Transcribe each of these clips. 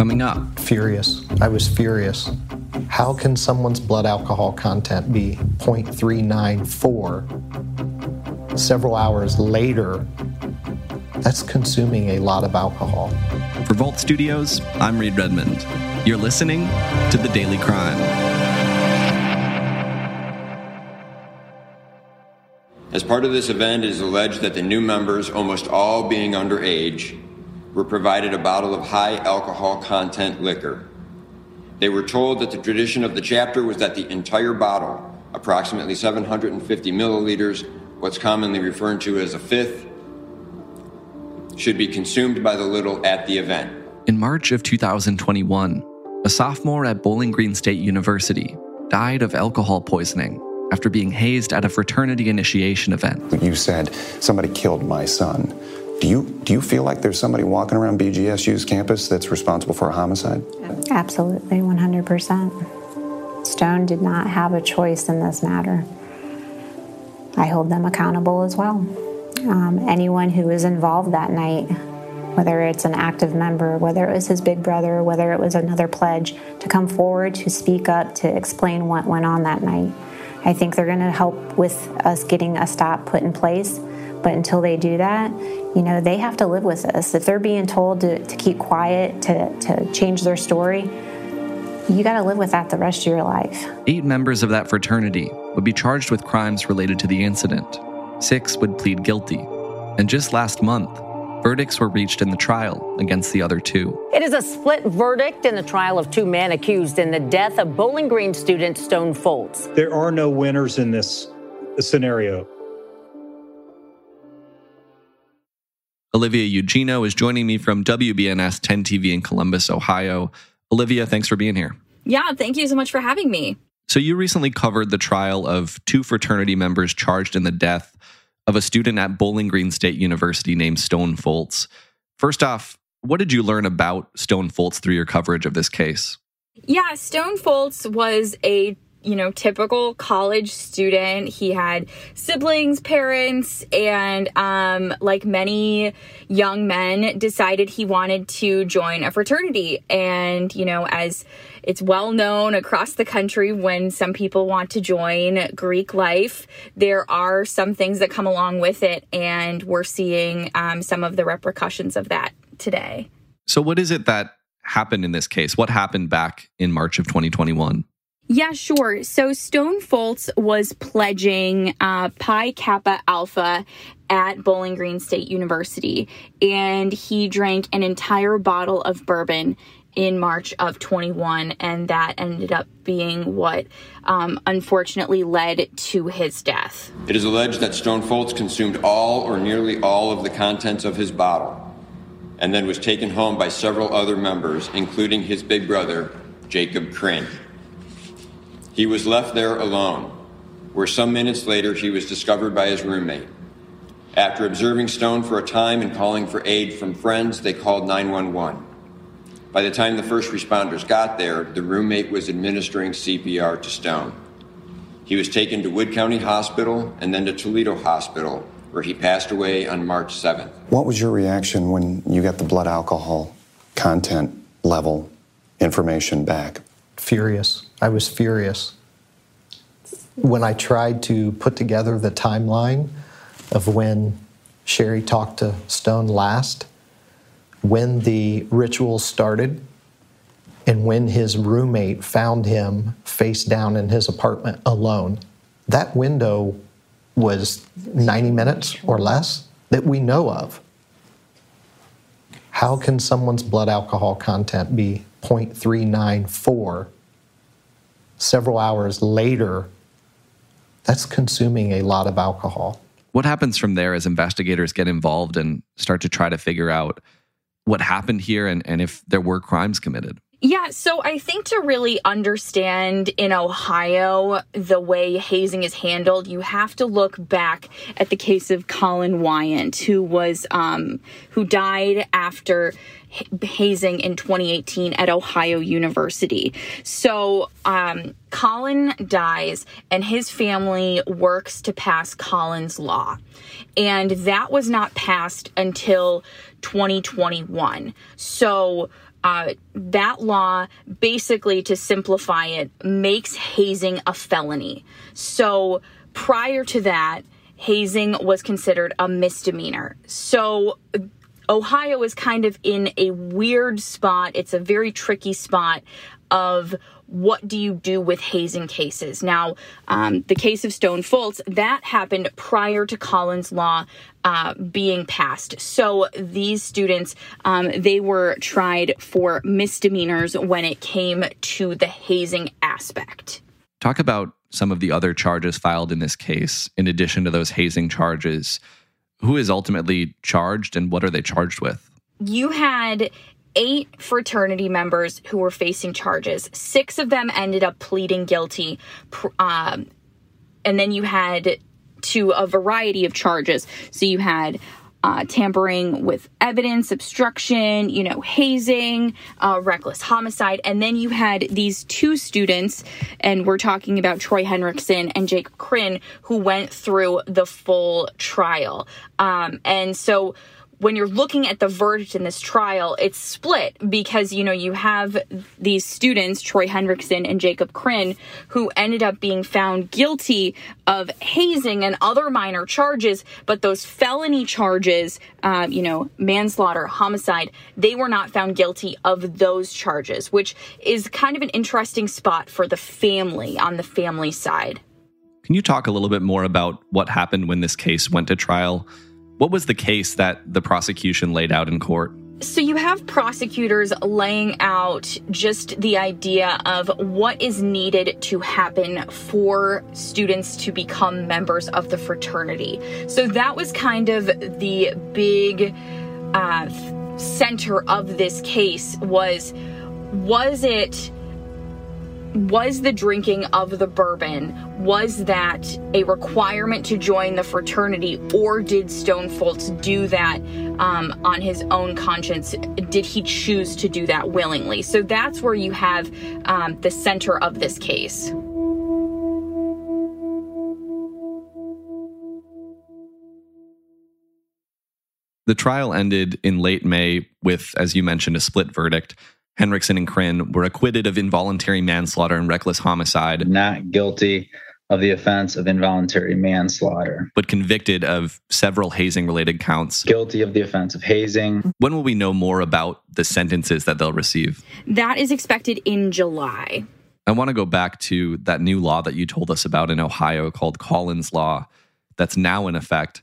Coming up, furious. I was furious. How can someone's blood alcohol content be 0.394 several hours later? That's consuming a lot of alcohol. For Vault Studios, I'm Reed Redmond. You're listening to The Daily Crime. As part of this event, it is alleged that the new members, almost all being underage, were provided a bottle of high alcohol content liquor. They were told that the tradition of the chapter was that the entire bottle, approximately 750 milliliters, what's commonly referred to as a fifth, should be consumed by the little at the event. In March of 2021, a sophomore at Bowling Green State University died of alcohol poisoning after being hazed at a fraternity initiation event. You said somebody killed my son. Do you do you feel like there's somebody walking around BGSU's campus that's responsible for a homicide? Absolutely, 100%. Stone did not have a choice in this matter. I hold them accountable as well. Um, anyone who was involved that night, whether it's an active member, whether it was his big brother, whether it was another pledge, to come forward, to speak up, to explain what went on that night. I think they're going to help with us getting a stop put in place. But until they do that, you know, they have to live with this. If they're being told to, to keep quiet, to, to change their story, you got to live with that the rest of your life. Eight members of that fraternity would be charged with crimes related to the incident. Six would plead guilty. And just last month, verdicts were reached in the trial against the other two. It is a split verdict in the trial of two men accused in the death of Bowling Green student Stone Foltz. There are no winners in this scenario. Olivia Ugino is joining me from WBNS 10 TV in Columbus, Ohio. Olivia, thanks for being here. Yeah, thank you so much for having me. So, you recently covered the trial of two fraternity members charged in the death of a student at Bowling Green State University named Stone Foltz. First off, what did you learn about Stone Foltz through your coverage of this case? Yeah, Stone Foltz was a you know, typical college student. He had siblings, parents, and um, like many young men, decided he wanted to join a fraternity. And, you know, as it's well known across the country, when some people want to join Greek life, there are some things that come along with it. And we're seeing um, some of the repercussions of that today. So, what is it that happened in this case? What happened back in March of 2021? Yeah, sure. So Stone Foltz was pledging uh, Pi Kappa Alpha at Bowling Green State University, and he drank an entire bottle of bourbon in March of 21, and that ended up being what um, unfortunately led to his death. It is alleged that Stone Foltz consumed all or nearly all of the contents of his bottle and then was taken home by several other members, including his big brother, Jacob Krinn. He was left there alone, where some minutes later he was discovered by his roommate. After observing Stone for a time and calling for aid from friends, they called 911. By the time the first responders got there, the roommate was administering CPR to Stone. He was taken to Wood County Hospital and then to Toledo Hospital, where he passed away on March 7th. What was your reaction when you got the blood alcohol content level information back? Furious. I was furious. When I tried to put together the timeline of when Shari talked to Stone last, when the ritual started, and when his roommate found him face down in his apartment alone, that window was 90 minutes or less that we know of. How can someone's blood alcohol content be 0.394 several hours later, that's consuming a lot of alcohol. What happens from there as investigators get involved and start to try to figure out what happened here and, and if there were crimes committed? Yeah, so I think to really understand in Ohio the way hazing is handled, you have to look back at the case of Collin Wiant, who was um, who died after hazing in 2018 at Ohio University. So, um, Collin dies, and his family works to pass Collin's Law. And that was not passed until 2021. So, uh, that law, basically, to simplify it, makes hazing a felony. So prior to that, hazing was considered a misdemeanor. So Ohio is kind of in a weird spot. It's a very tricky spot of what do you do with hazing cases? Now, um, the case of Stone Foltz, that happened prior to Collin's Law uh, being passed. So these students, um, they were tried for misdemeanors when it came to the hazing aspect. Talk about some of the other charges filed in this case, in addition to those hazing charges. Who is ultimately charged and what are they charged with? You had eight fraternity members who were facing charges. Six of them ended up pleading guilty. Um, and then you had to a variety of charges. So you had uh, tampering with evidence, obstruction, you know, hazing, uh, reckless homicide. And then you had these two students, and we're talking about Troy Henricksen and Jake Krinn, who went through the full trial. Um, and so when you're looking at the verdict in this trial, it's split because, you know, you have these students, Troy Henricksen and Jacob Krinn, who ended up being found guilty of hazing and other minor charges, but those felony charges, uh, you know, manslaughter, homicide, they were not found guilty of those charges, which is kind of an interesting spot for the family on the family side. Can you talk a little bit more about what happened when this case went to trial? What was the case that the prosecution laid out in court? So you have prosecutors laying out just the idea of what is needed to happen for students to become members of the fraternity. So that was kind of the big uh, center of this case was was it was the drinking of the bourbon was that a requirement to join the fraternity or did stone foltz do that um, on his own conscience? Did he choose to do that willingly? So that's where you have um, the center of this case. The trial ended in late May with, as you mentioned, a split verdict. Henricksen and Krinn were acquitted of involuntary manslaughter and reckless homicide. Not guilty of the offense of involuntary manslaughter, but convicted of several hazing related counts. Guilty of the offense of hazing. When will we know more about the sentences that they'll receive? That is expected in July. I want to go back to that new law that you told us about in Ohio called Collin's Law that's now in effect.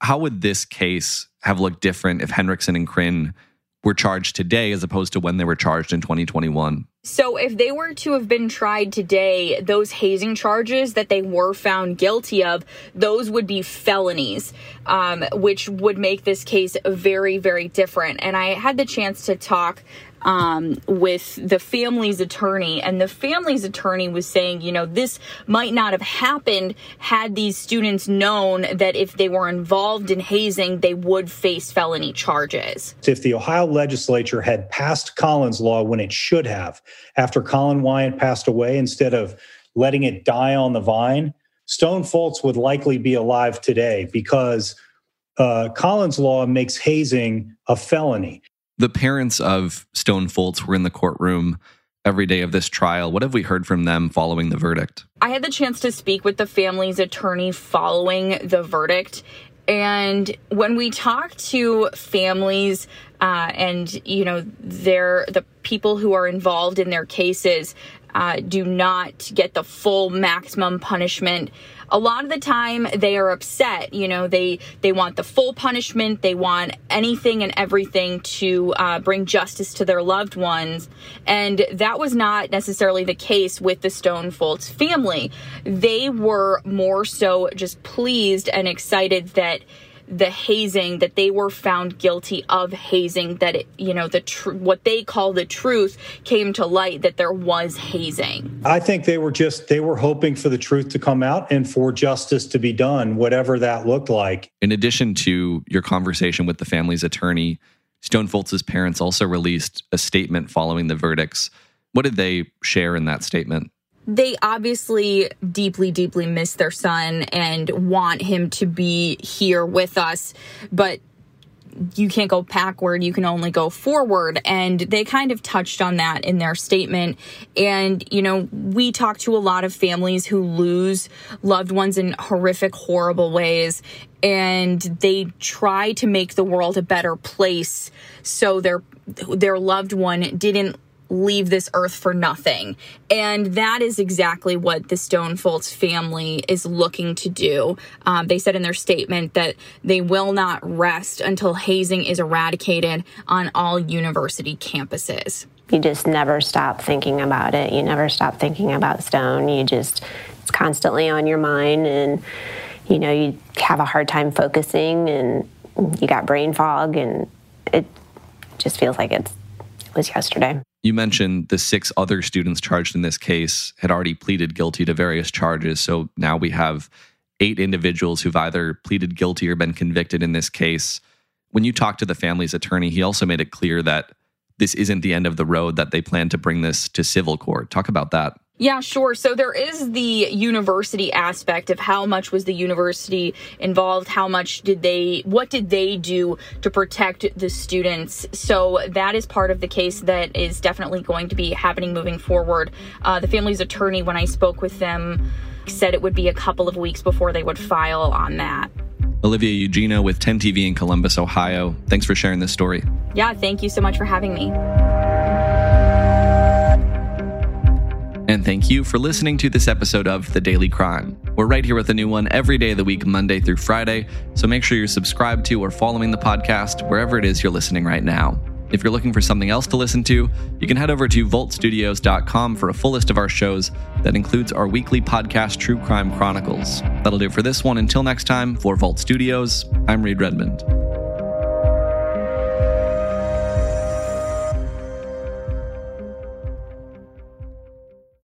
How would this case have looked different if Henricksen and Krinn were charged today as opposed to when they were charged in 2021. So, if they were to have been tried today, those hazing charges that they were found guilty of, those would be felonies, um, which would make this case very, very different. And I had the chance to talk um, with the family's attorney, and the family's attorney was saying, you know, this might not have happened had these students known that if they were involved in hazing, they would face felony charges. If the Ohio legislature had passed Collin's law when it should have, after Collin Wiant passed away, instead of letting it die on the vine, Stone Foltz would likely be alive today because uh, Collin's law makes hazing a felony. The parents of Stone Foltz were in the courtroom every day of this trial. What have we heard from them following the verdict? I had the chance to speak with the family's attorney following the verdict. And when we talk to families uh, and, you know, they're the people who are involved in their cases, uh, do not get the full maximum punishment. A lot of the time they are upset you know they they want the full punishment they want anything and everything to uh, bring justice to their loved ones and that was not necessarily the case with the stone foltz family. They were more so just pleased and excited that the hazing that they were found guilty of hazing that it, you know the tr- what they call the truth came to light that there was hazing. I think they were just they were hoping for the truth to come out and for justice to be done whatever that looked like. In addition to your conversation with the family's attorney stone foltz's parents also released a statement following the verdicts. What did they share in that statement they obviously deeply, deeply miss their son and want him to be here with us. But you can't go backward, you can only go forward. And they kind of touched on that in their statement. And, you know, we talk to a lot of families who lose loved ones in horrific, horrible ways. And they try to make the world a better place so their their loved one didn't leave this earth for nothing. And that is exactly what the Stone Foltz family is looking to do. Um, they said in their statement that they will not rest until hazing is eradicated on all university campuses. You just never stop thinking about it. You never stop thinking about Stone. You just, it's constantly on your mind, and you know, you have a hard time focusing, and you got brain fog, and it just feels like it's, it was yesterday. You mentioned the six other students charged in this case had already pleaded guilty to various charges. So now we have eight individuals who've either pleaded guilty or been convicted in this case. When you talked to the family's attorney, he also made it clear that this isn't the end of the road, that they plan to bring this to civil court. Talk about that. Yeah, sure. So there is the university aspect of how much was the university involved, how much did they, what did they do to protect the students? So that is part of the case that is definitely going to be happening moving forward. Uh, the family's attorney, when I spoke with them, said it would be a couple of weeks before they would file on that. Olivia Ugino with 10 TV in Columbus, Ohio. Thanks for sharing this story. Yeah, thank you so much for having me. And thank you for listening to this episode of The Daily Crime. We're right here with a new one every day of the week, Monday through Friday. So make sure you're subscribed to or following the podcast wherever it is you're listening right now. If you're looking for something else to listen to, you can head over to vaultstudios.com for a full list of our shows that includes our weekly podcast, True Crime Chronicles. That'll do it for this one. Until next time, for Vault Studios, I'm Reed Redmond.